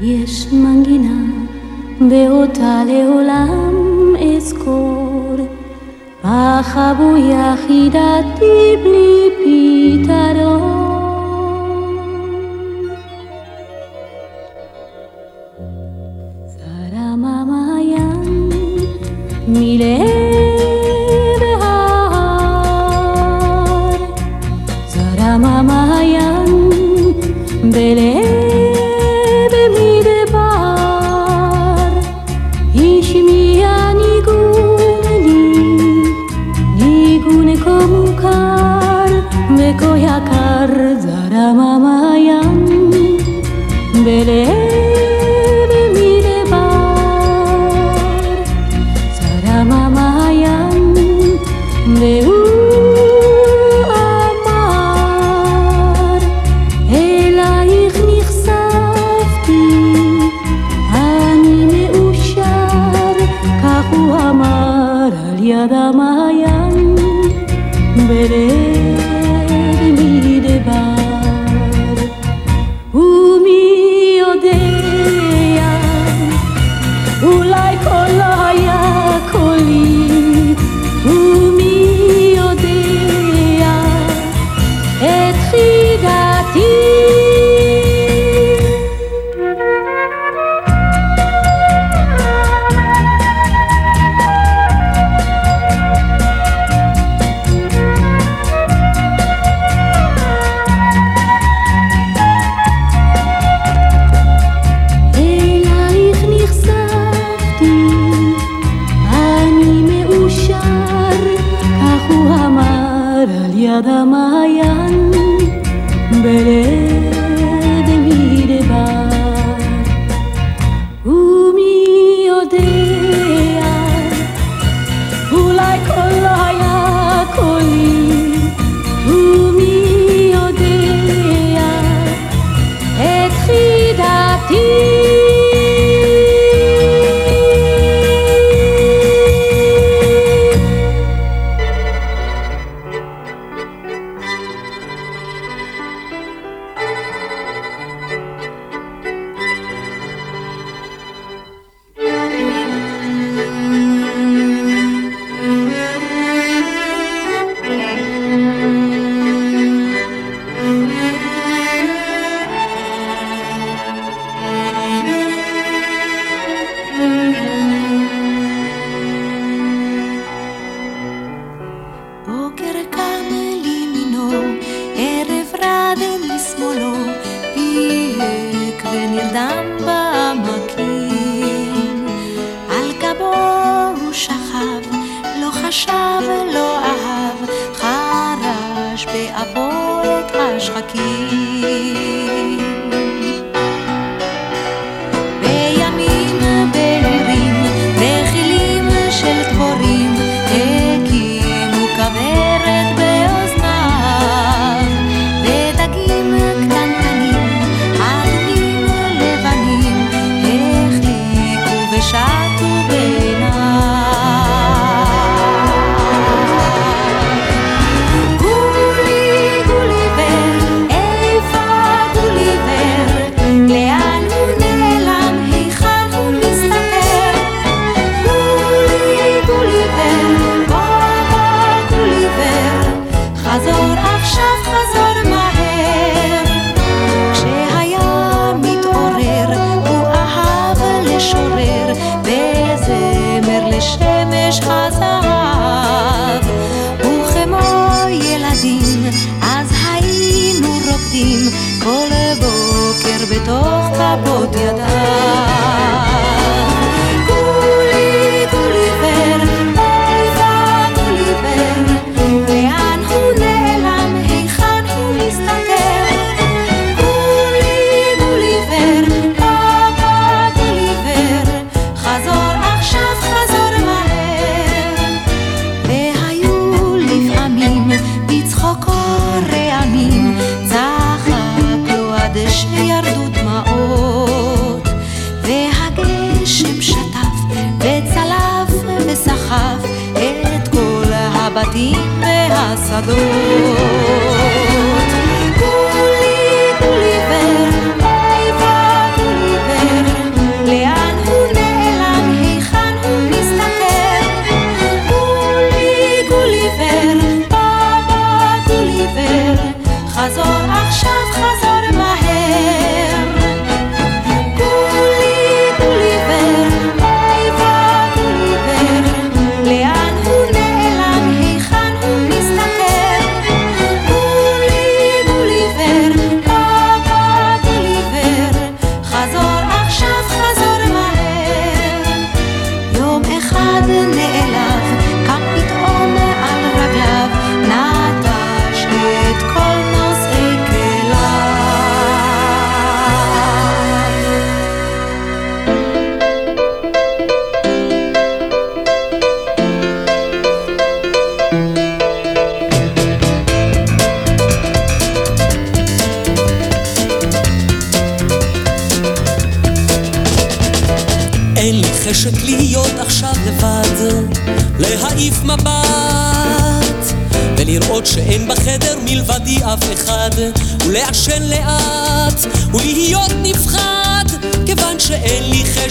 יש מנגינה ואותה לעולם אזכור. בחבו יחידתי בלי פתרון. זרם המעיין מלב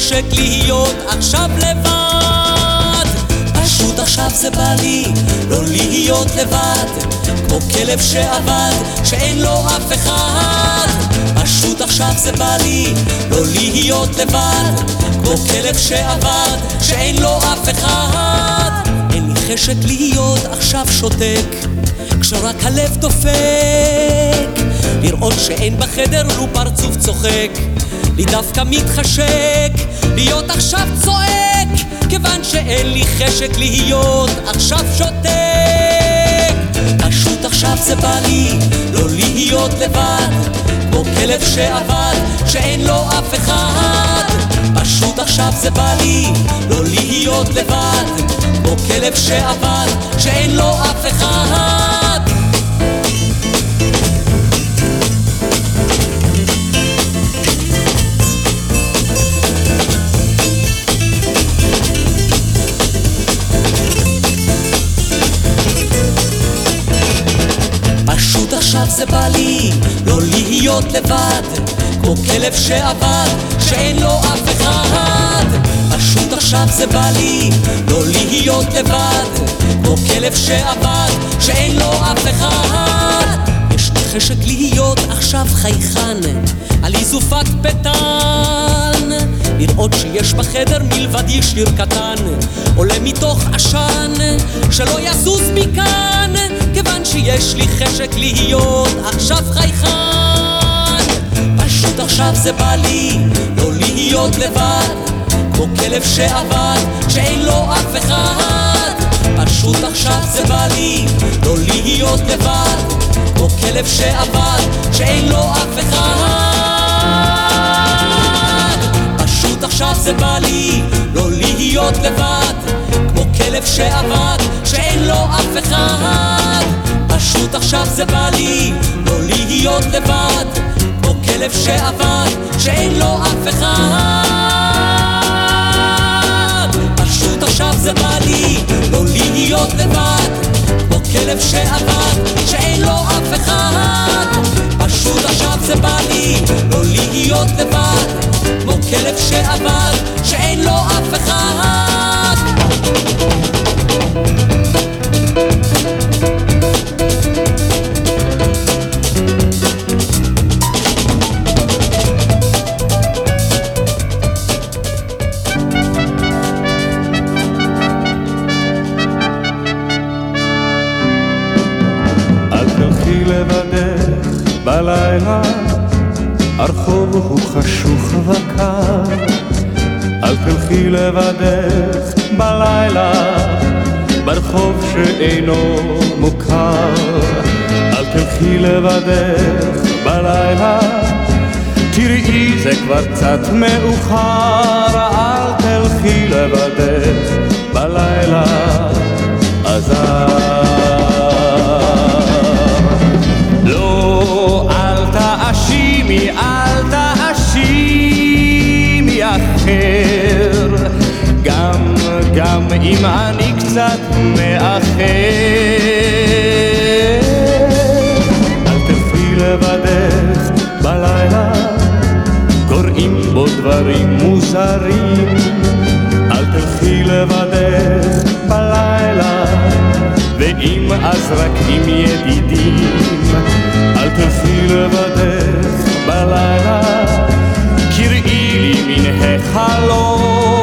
חשק להיות עכשיו לבד. פשוט עכשיו זה בא לי לא להיות לבד, כמו כלב שעבד, שאין לו אף אחד. פשוט עכשיו זה בא לי לא להיות לבד, כמו כלב שעבד, שאין לו אף אחד. אין לי חשק להיות עכשיו שותק, כשרק הלב דופק. לראות שאין בחדר לו פרצוף צוחק, לי דווקא מתחשק להיות עכשיו צועק, כיוון שאין לי חשק להיות עכשיו שותק. פשוט עכשיו זה בא לי לא להיות לבד, כמו כלב שעבד, שאין לו אף אחד. פשוט עכשיו זה בא לי לא להיות לבד, כמו כלב שעבד, שאין לו אף אחד. זה בא לי לא להיות לבד כמו כלב שעבד שאין לו אף אחד. פשוט עכשיו זה בא לי לא להיות לבד כמו כלב שעבד שאין לו אף אחד. יש לי חשק להיות עכשיו חייכן על איזופת פתן לראות שיש בחדר מלבדי שיר קטן עולה מתוך עשן שלא יזוז מכאן כיוון שיש לי חשק להיות עכשיו חייכן. פשוט עכשיו זה בא לי לא להיות לבד כמו כלב שעבד שאין לו אף אחד. פשוט עכשיו זה בא לי לא להיות לבד כמו כלב שעבד שאין לו אף אחד. פשוט עכשיו זה בא לי לא להיות לבד כמו כלב שעבד שאין לו אף אחד. פשוט עכשיו זה בא לי לא להיות לבד. כמו כלב שעבד שאין לו אף אחד. פשוט עכשיו זה בא לי לא להיות לבד. כמו כלב שעבד שאין לו אף אחד. פשוט עכשיו זה בא לי לא להיות לבד. כמו כלב שעבד שאין לו אף אחד הרחוב הוא חשוך וקר. אל תלכי לבדך בלילה, ברחוב שאינו מוכר. אל תלכי לבדך בלילה, תראי זה כבר קצת מאוחר. אל תלכי לבדך בלילה, עזר. לא, אל תאשימי, אל תאשימי אחר, גם, אם אני קצת מאחר. אל תלכי לבדך בלילה, קוראים בו דברים מוזרים. אל תלכי לבדך בלילה, ואם אז רק עם ידידים. אל תלכי לבדך בלילה, קראי לי מן החלון.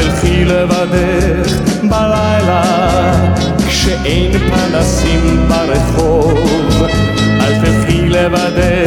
תלכי לבדך בלילה, כשאין פנסים ברחוב. אל תלכי לבדך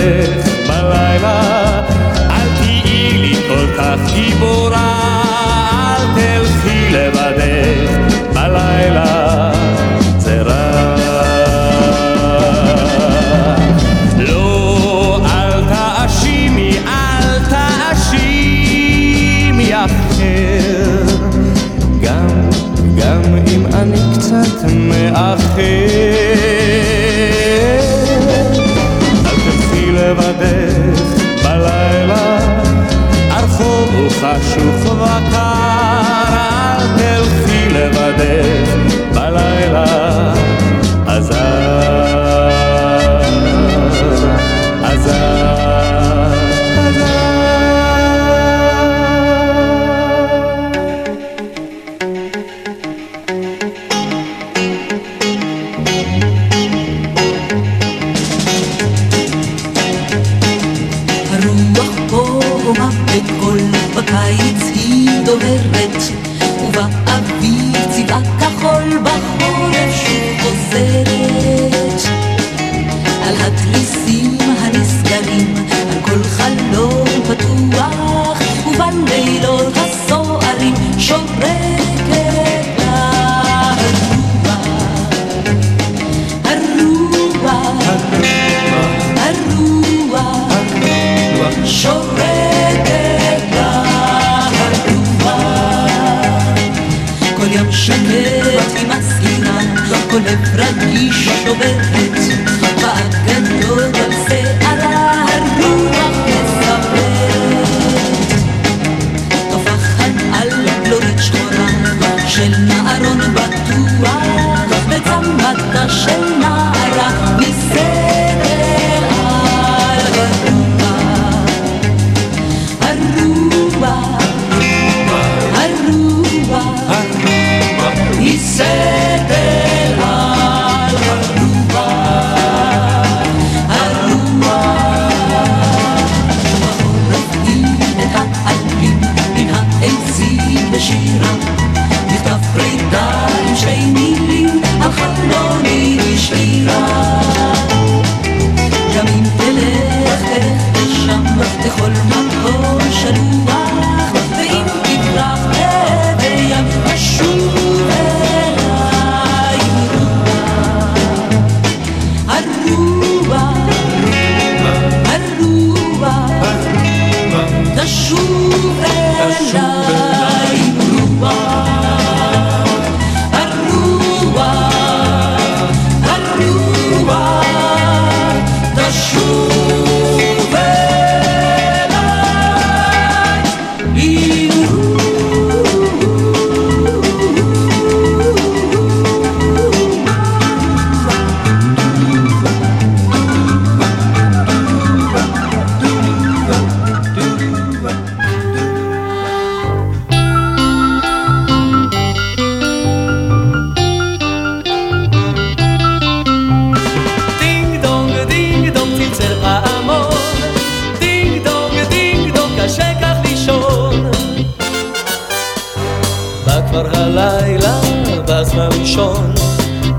הראשון.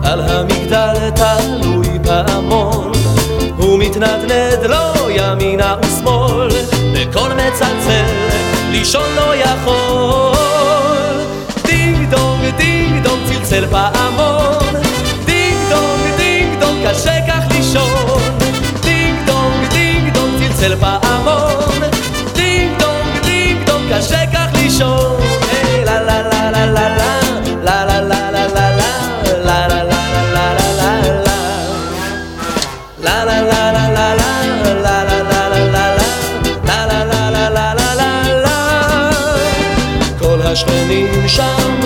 על המגדל תלוי פעמון הוא מתנדנד לו ימינה ושמאל בקול מצלצל לישון לא יכול. דינג דונג דינג דונג צלצל פעמון. דינג דונג דינג דונג קשה כך לישון. דינג דונג דינג דונג צלצל פעמון. דינג דונג דינג דונג קשה כך לישון.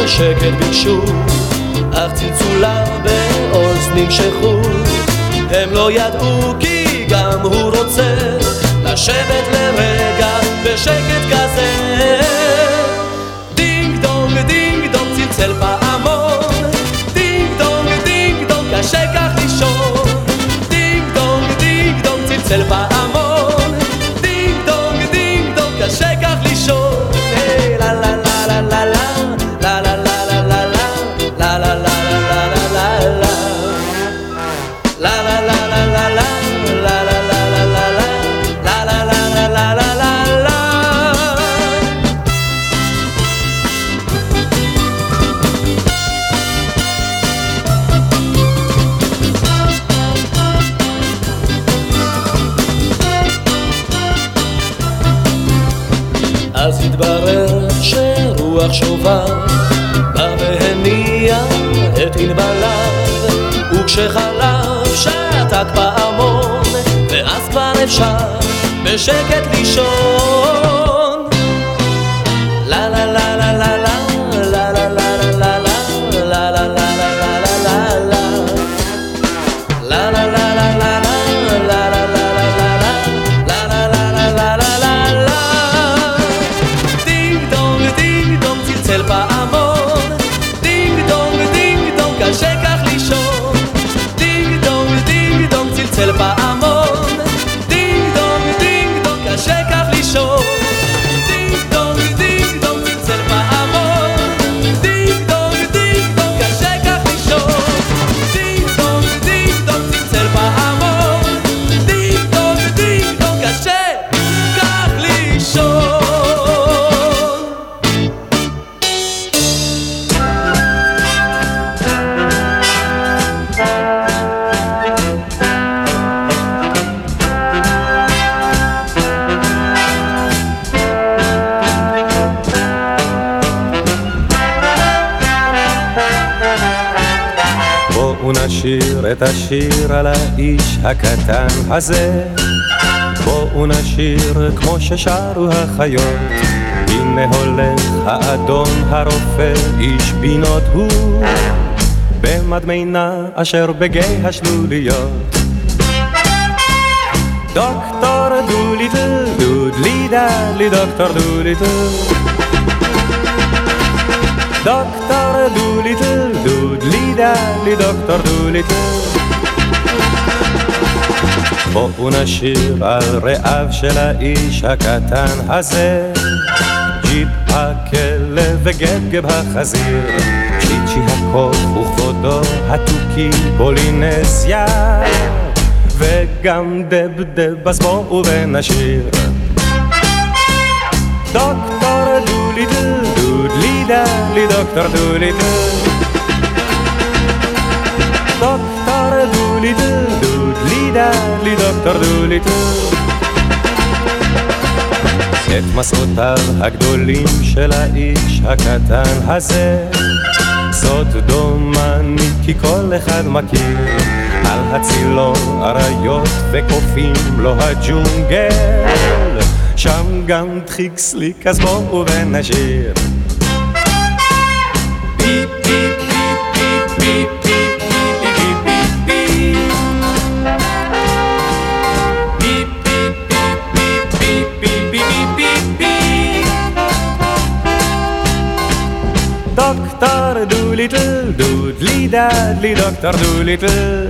שקט ביקשו, אך צלצוליו בעוז נמשכו. הם לא ידעו כי גם הוא רוצה לשבת לרגע בשקט כזה. דינג דונג, דינג דונג, צלצל פעמון. דינג דונג, דינג דונג, קשה כך לישון. דינג דונג, דינג דונג, צלצל פעמון. אפשר בשקט לישון. את השיר על האיש הקטן הזה. בואו נשיר כמו ששרו החיות. הנה הולך האדון הרופא איש בינות הוא. במדמנה אשר בגיא השלוליות. דוקטור דוליטל דודלי דלי דוקטור דוליטל דוקטור דוליטל, דודלי דלי דוקטור דוליטל. בואו נשיר על רעיו של האיש הקטן הזה. ג'יפ הכלב וגבגב החזיר, צ'יצ'י הקוף וכבודו התוכי פולינזיה. וגם דבדב, אז בואו ונשיר. דוקטור דוליטל, דודלי דלי דוקטור דוליטל. דוקטור דוליטל, דודלי דלי דוקטור דוליטל. את מסעותיו הגדולים של האיש הקטן הזה. זאת דומני כי כל אחד מכיר. על הצילו אריות וקופים לו הג'ונגל. שם גם דחיק סליק אז בואו ונשיר Doolittle, doodly dadly, Doctor Doolittle.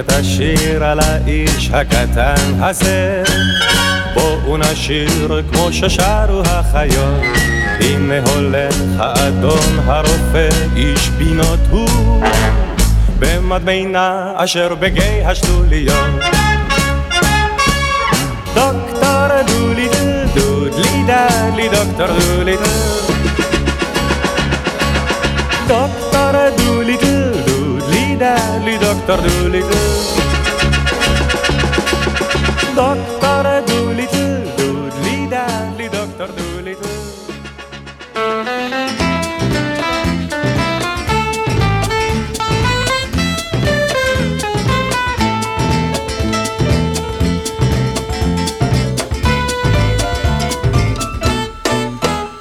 את השיר על האיש הקטן הזה האיש הקטן הזה בואו נשיר כמו ששרו החיות. הנה הולך האדון הרופא איש בינות הוא. במדמנה אשר בגיא השלוליות דוקטור דוליטל דודלי דלי דוקטור דוליטל דוקטור דוליטל דודלי דלי דוקטור דוליטל Doctor Doolittle, doodly dally, Doctor Doolittle.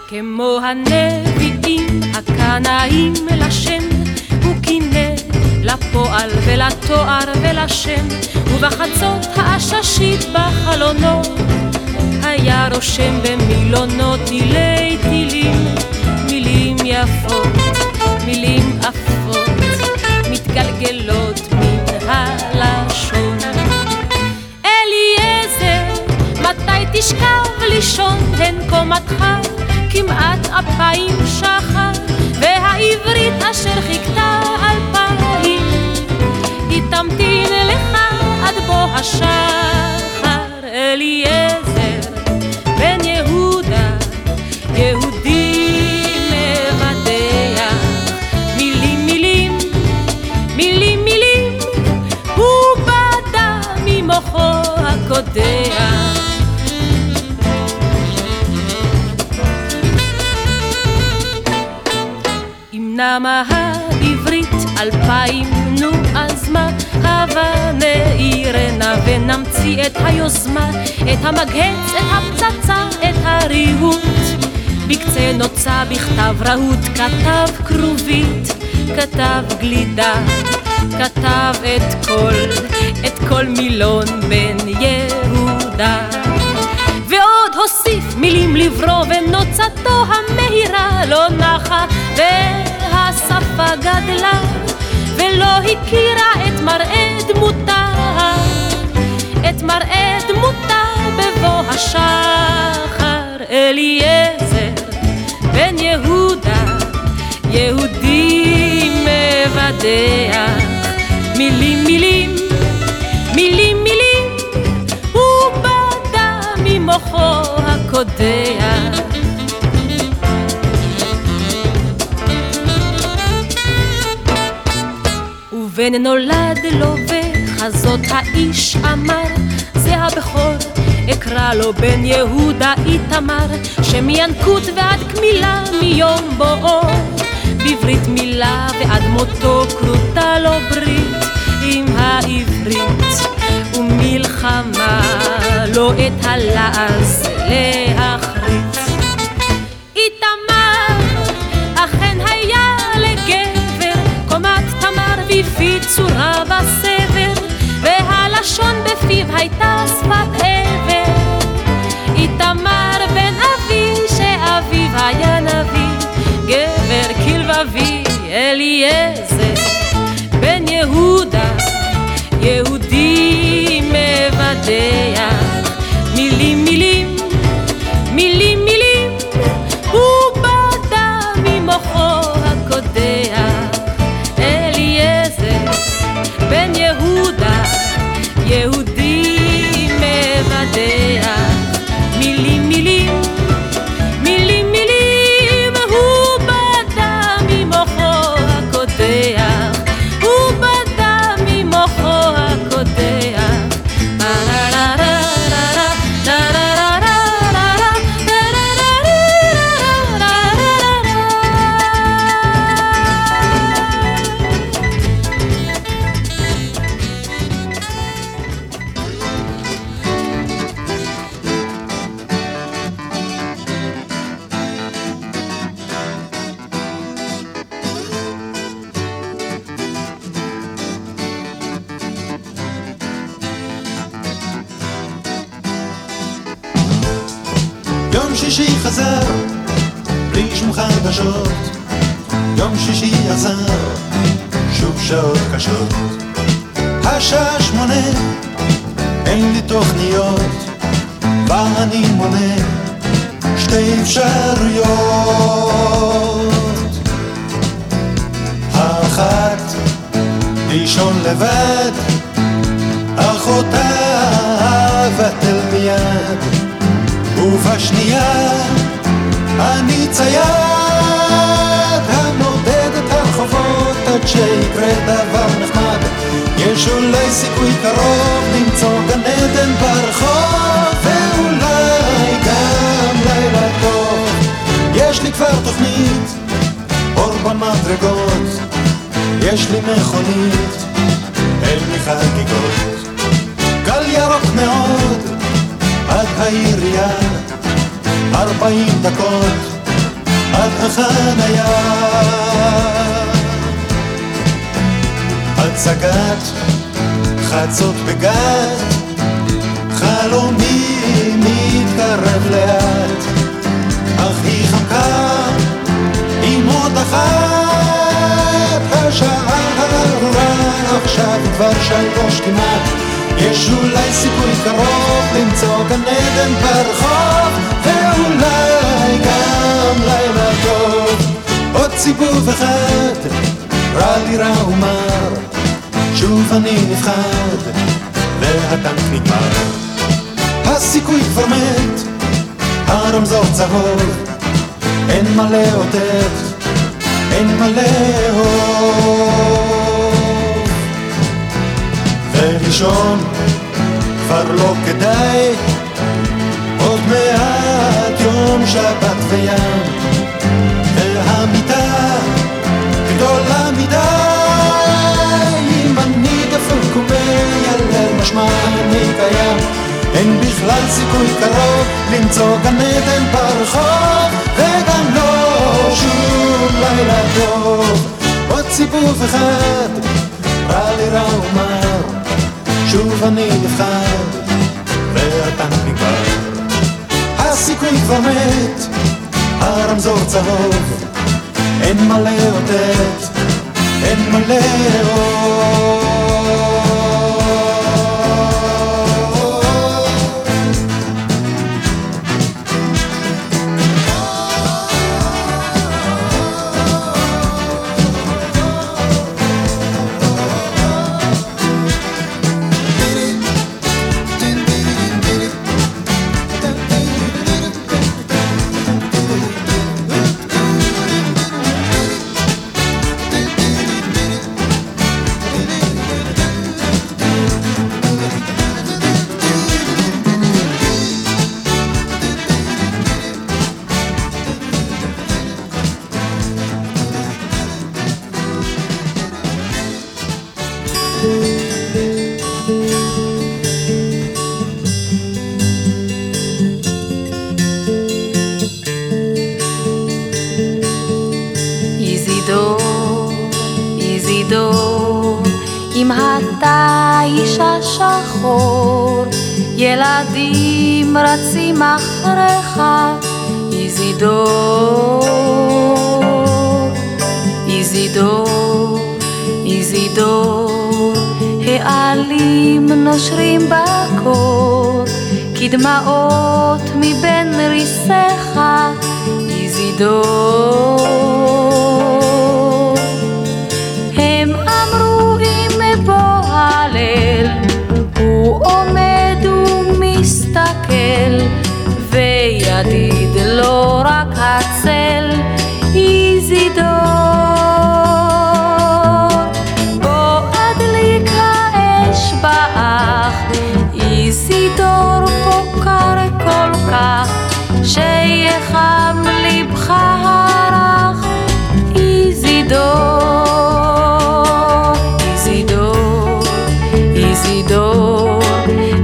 כמו הנביאים הקנאים לשם לפועל ולתואר ולשם, ובחצות העששית בחלונו, היה רושם במילונו תילי תילים, מילים יפות, מילים עפות, מתגלגלות מן הלשון. אליעזר, מתי תשכב לישון הן קומתך כמעט אפיים שחר והעברית אשר חיכתה השחר אליעזר בן יהודה, יהודי מבדח. מילים מילים, מילים מילים, הוא בדה ממוחו הקודח. אם העברית אלפיים מה? הבה נעירנה ונמציא את היוזמה, את המגהץ, את הפצצה, את הריהוט. בקצה נוצה בכתב רהוט, כתב כרובית, כתב גלידה, כתב את כל, את כל מילון בן יהודה. ועוד הוסיף מילים לברוא ונוצתו המהירה לא נחה והשפה גדלה ולא הכירה את מראה דמותה את מראה דמותה בבוא השחר. אליעזר בן יהודה יהודי מבדח. מילים מילים מילים מילים הוא בדה ממוחו הקודח ובן נולד לו וחזות האיש אמר זה הבכור אקרא לו בן יהודה איתמר שמינקות ועד קמילה מיום בואו. בברית מילה ועד מותו כרותה לו ברית עם העברית ומלחמה לא את הלעז להחריץ צורה בסבר והלשון בפיו הייתה שפת עבר איתמר בן אבי שאביו היה נביא גבר כלבבי אליעזר בן יהודה. יהודי מבדח 40 דקות עד החניה. הצגת חצות בגת, חלומי מתקרב לאט, אך היא חכה עם עוד אחת, השעה ארורה עכשיו כבר שלוש כמעט יש אולי סיכוי קרוב למצוא גן עדן ברחוב ואולי גם לילה טוב. עוד סיבוב אחד רע לי רע ומר שוב אני נפחד והטנק נגמר. הסיכוי כבר מת הרמזור צהוב אין מה לאותת אין מה לאהוב ולישון כבר לא כדאי. עוד מעט יום שבת וים והמיטה גדולה מדי אם אני דפוק ומיילל משמע אני קיים אין בכלל סיכוי קרוב למצוא גן עדן ברחוב וגם לא שום לילה טוב. עוד סיבוב אחד רע לי רע ומר שוב אני לבחד והטנק נגמר. הסיכוי כבר מת הרמזור צהוב אין מה לאותת, אין מה לאהוב ילדים רצים אחריך, איזידור, איזידור, איזידור, העלים נושרים בקור, כדמעות מבין ריסיך, איזידור. לא רק הצל, איזידור. בוא אדליק האש באח, איזידור פה קר כל כך, שיחם לבך הרך, איזידור, איזידור, איזידור,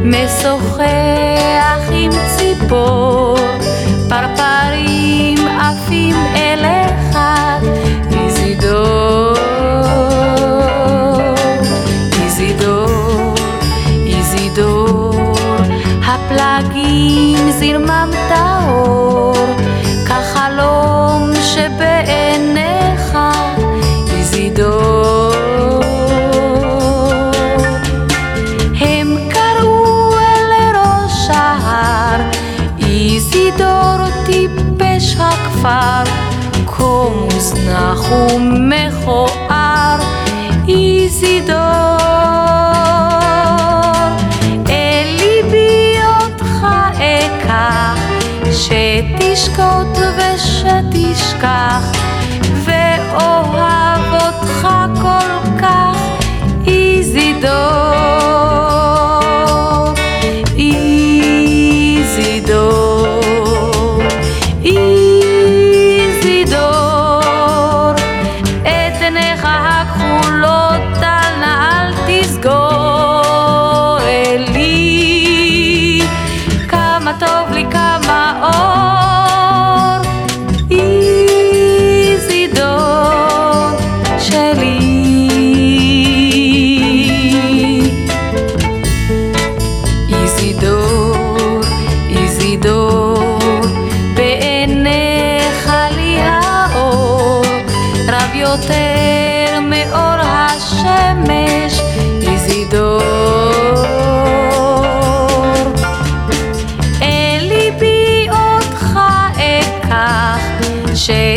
משוחח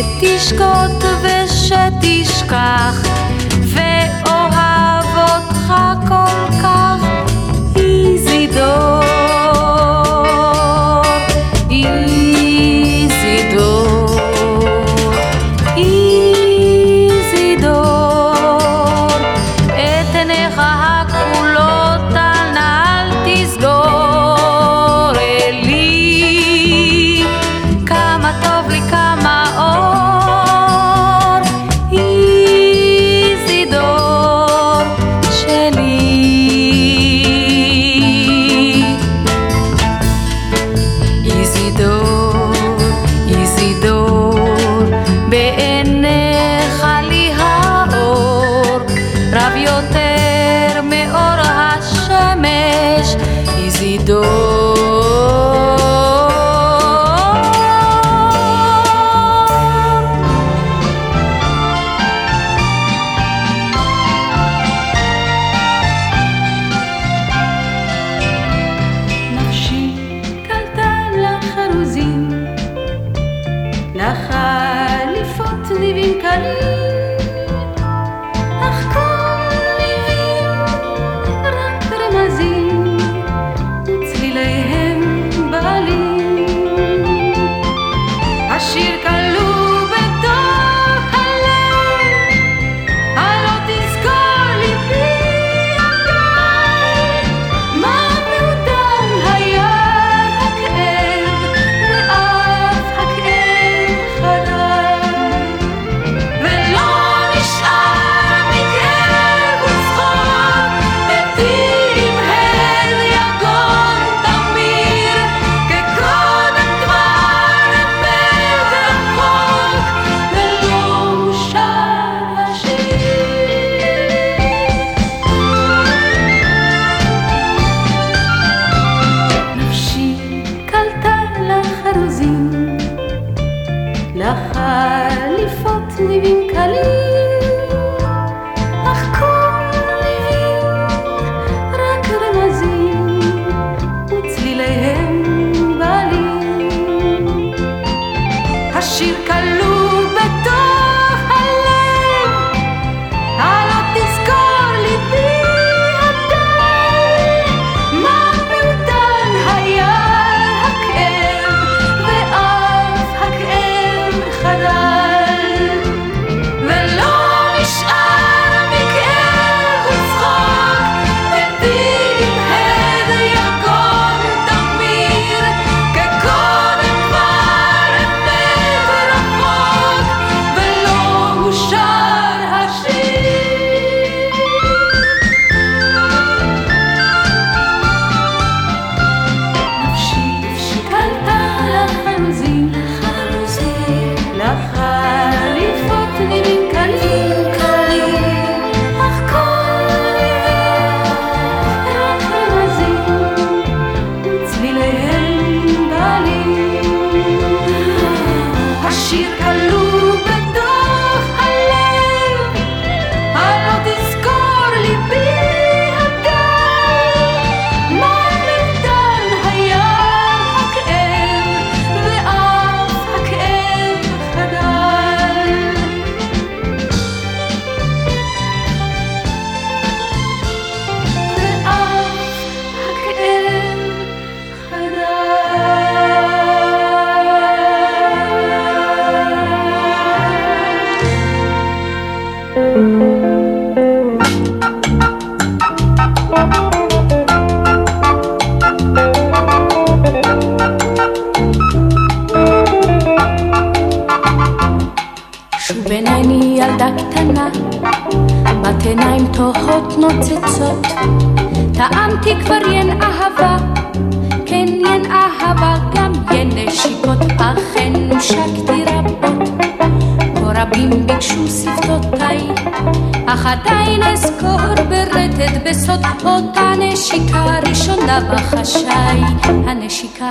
שתשקוט ושתשכח.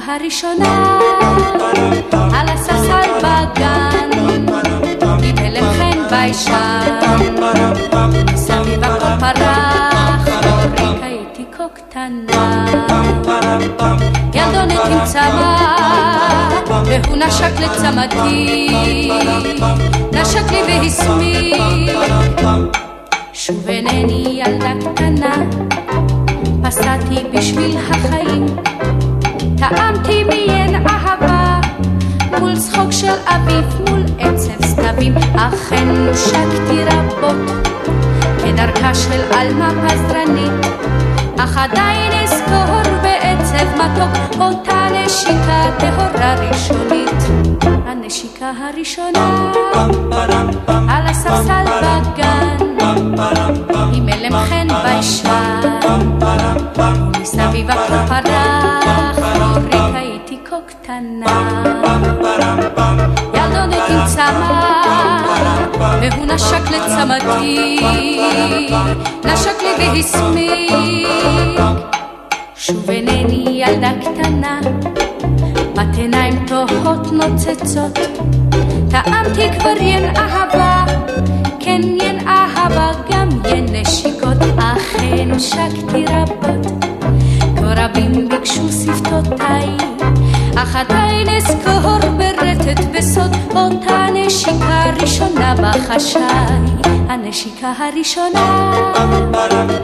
הראשונה על הספסל בגן הלם חן ביישן מסביב הכל פרח ריקה הייתי כה קטנה. ילדונת עם צמא והוא נשק לצמתי נשק לי והסמיק. שוב אינני ילדה קטנה פסעתי בשביל החיים טעמתי מיין אהבה. מול צחוק של אביב, מול עצב סתבים, אכן נושקתי רבות כדרכה של עלמה פזרנית, אך עדיין אזכור בעצב מתוק אותה נשיקה טהורה ראשונית. הנשיקה הראשונה על הספסל בגן, עם אלם חן ביישן, ומסביב הכל קטנה. ילדונת עם צמא, והוא נשק לצמתי, נשק לי והסמיק. שוב אינני ילדה קטנה, בת עיניים תוהות נוצצות, טעמתי כבר ין אהבה, כן ין אהבה, גם ין נשיקות, אכן שקתי רבות, כה רבים ביקשו שפתותיי, אך עדיין אזכור ברטט בסוד אותה נשיקה ראשונה בחשאי, הנשיקה הראשונה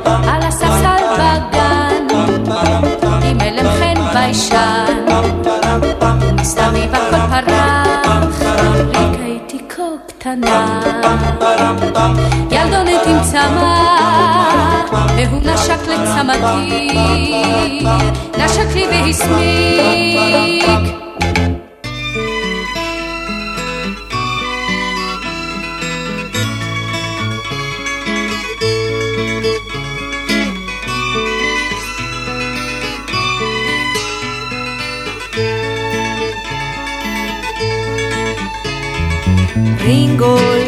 על הספסל בגן, עם אלם חן ביישן, מסתביב הכל פרח, רק הייתי כה קטנה. ילדונת עם צמא, והוא נשק לצמתי, נשק לי והסמיק. tengo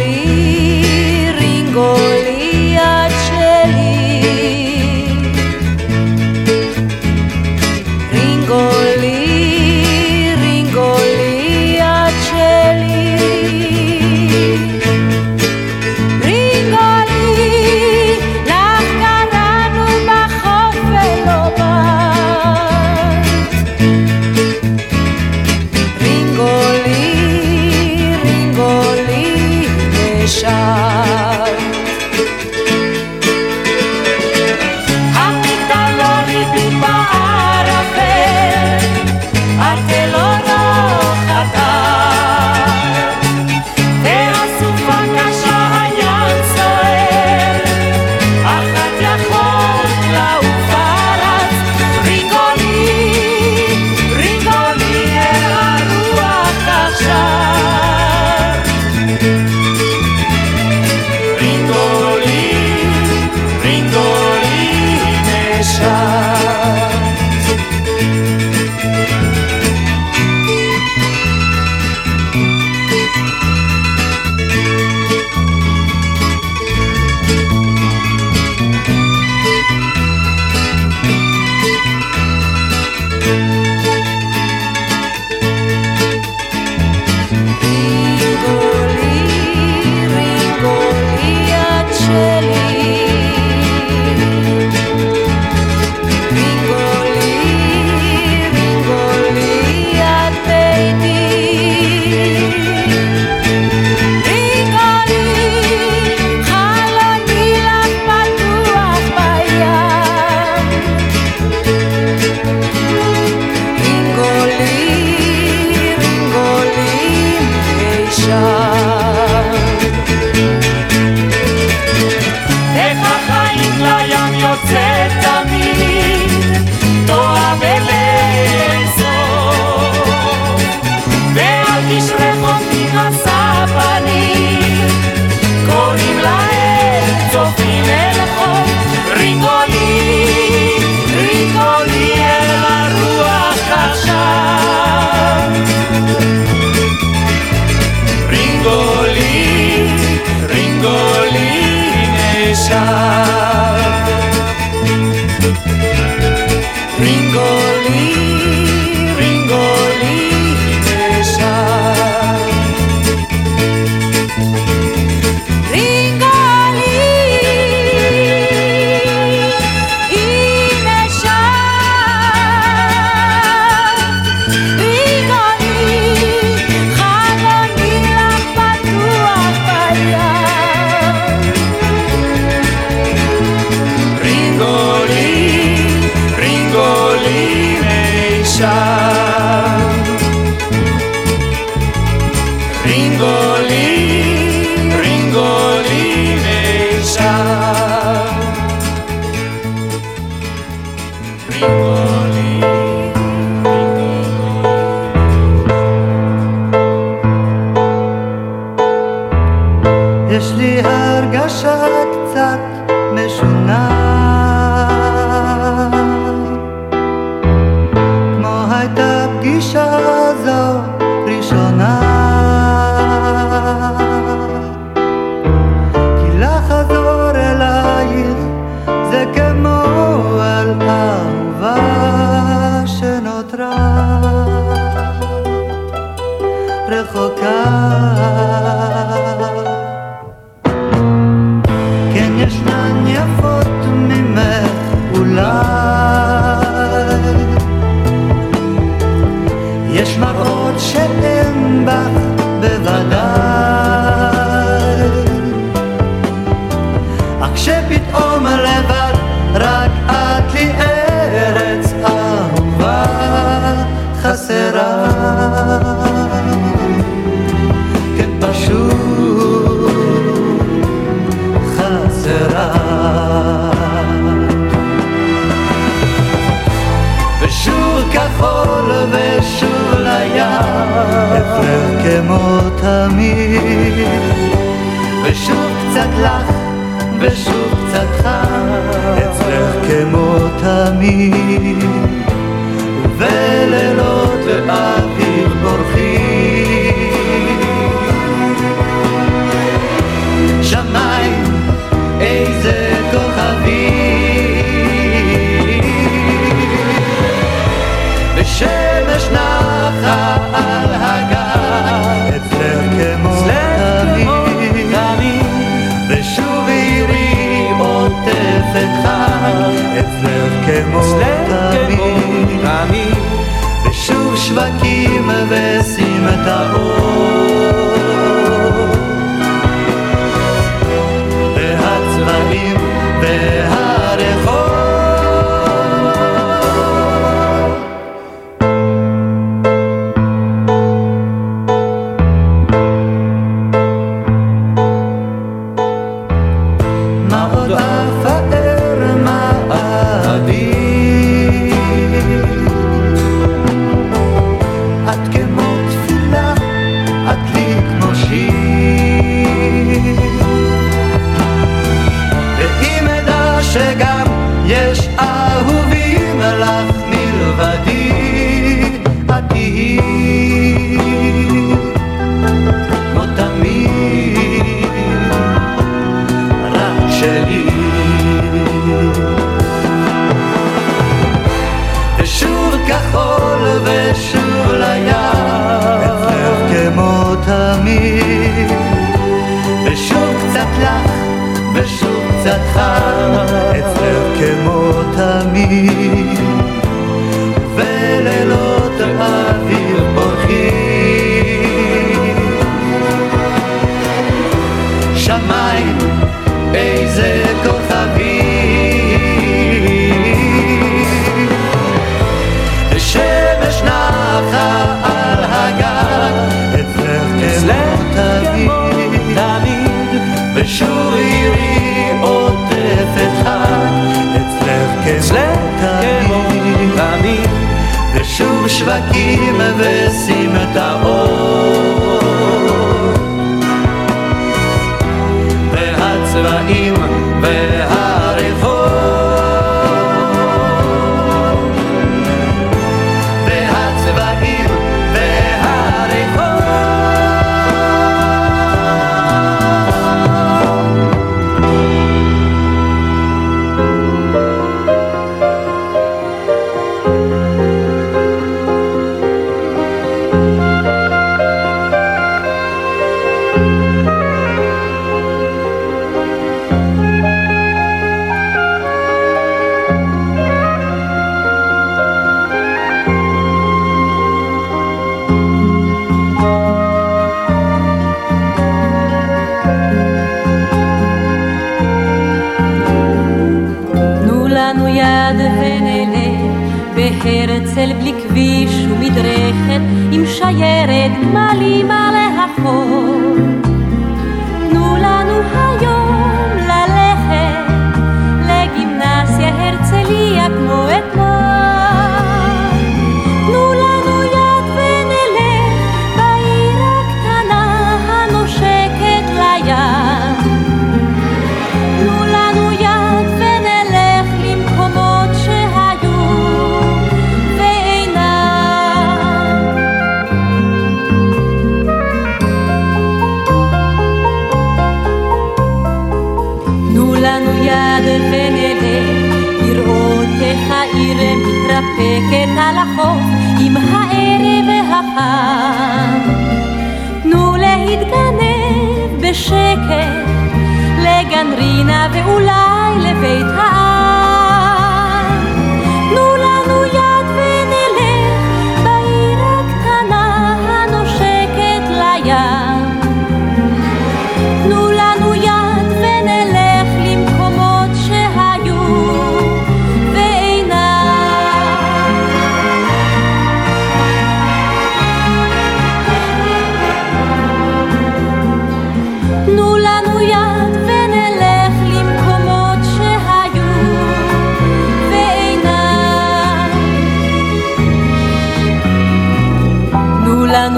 רחוקה תמיד. ושוב קצת לך ושוב קצת חם אצלך כמו תמיד. ולילות ואף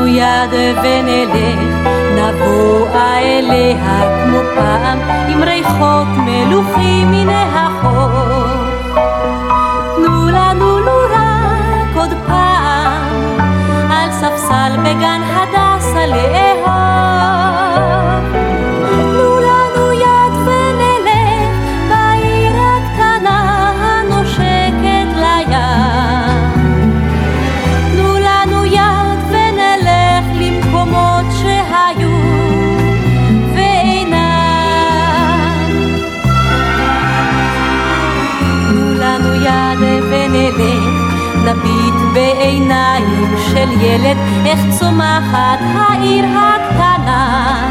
נשלחנו יד ונלך, נבוא אליה כמו פעם, עם ריחות מלוכים מן החור. תנו לנו לו רק עוד פעם, על ספסל בגן הדסה לאל. בעיניים של ילד, איך צומחת העיר הקטנה.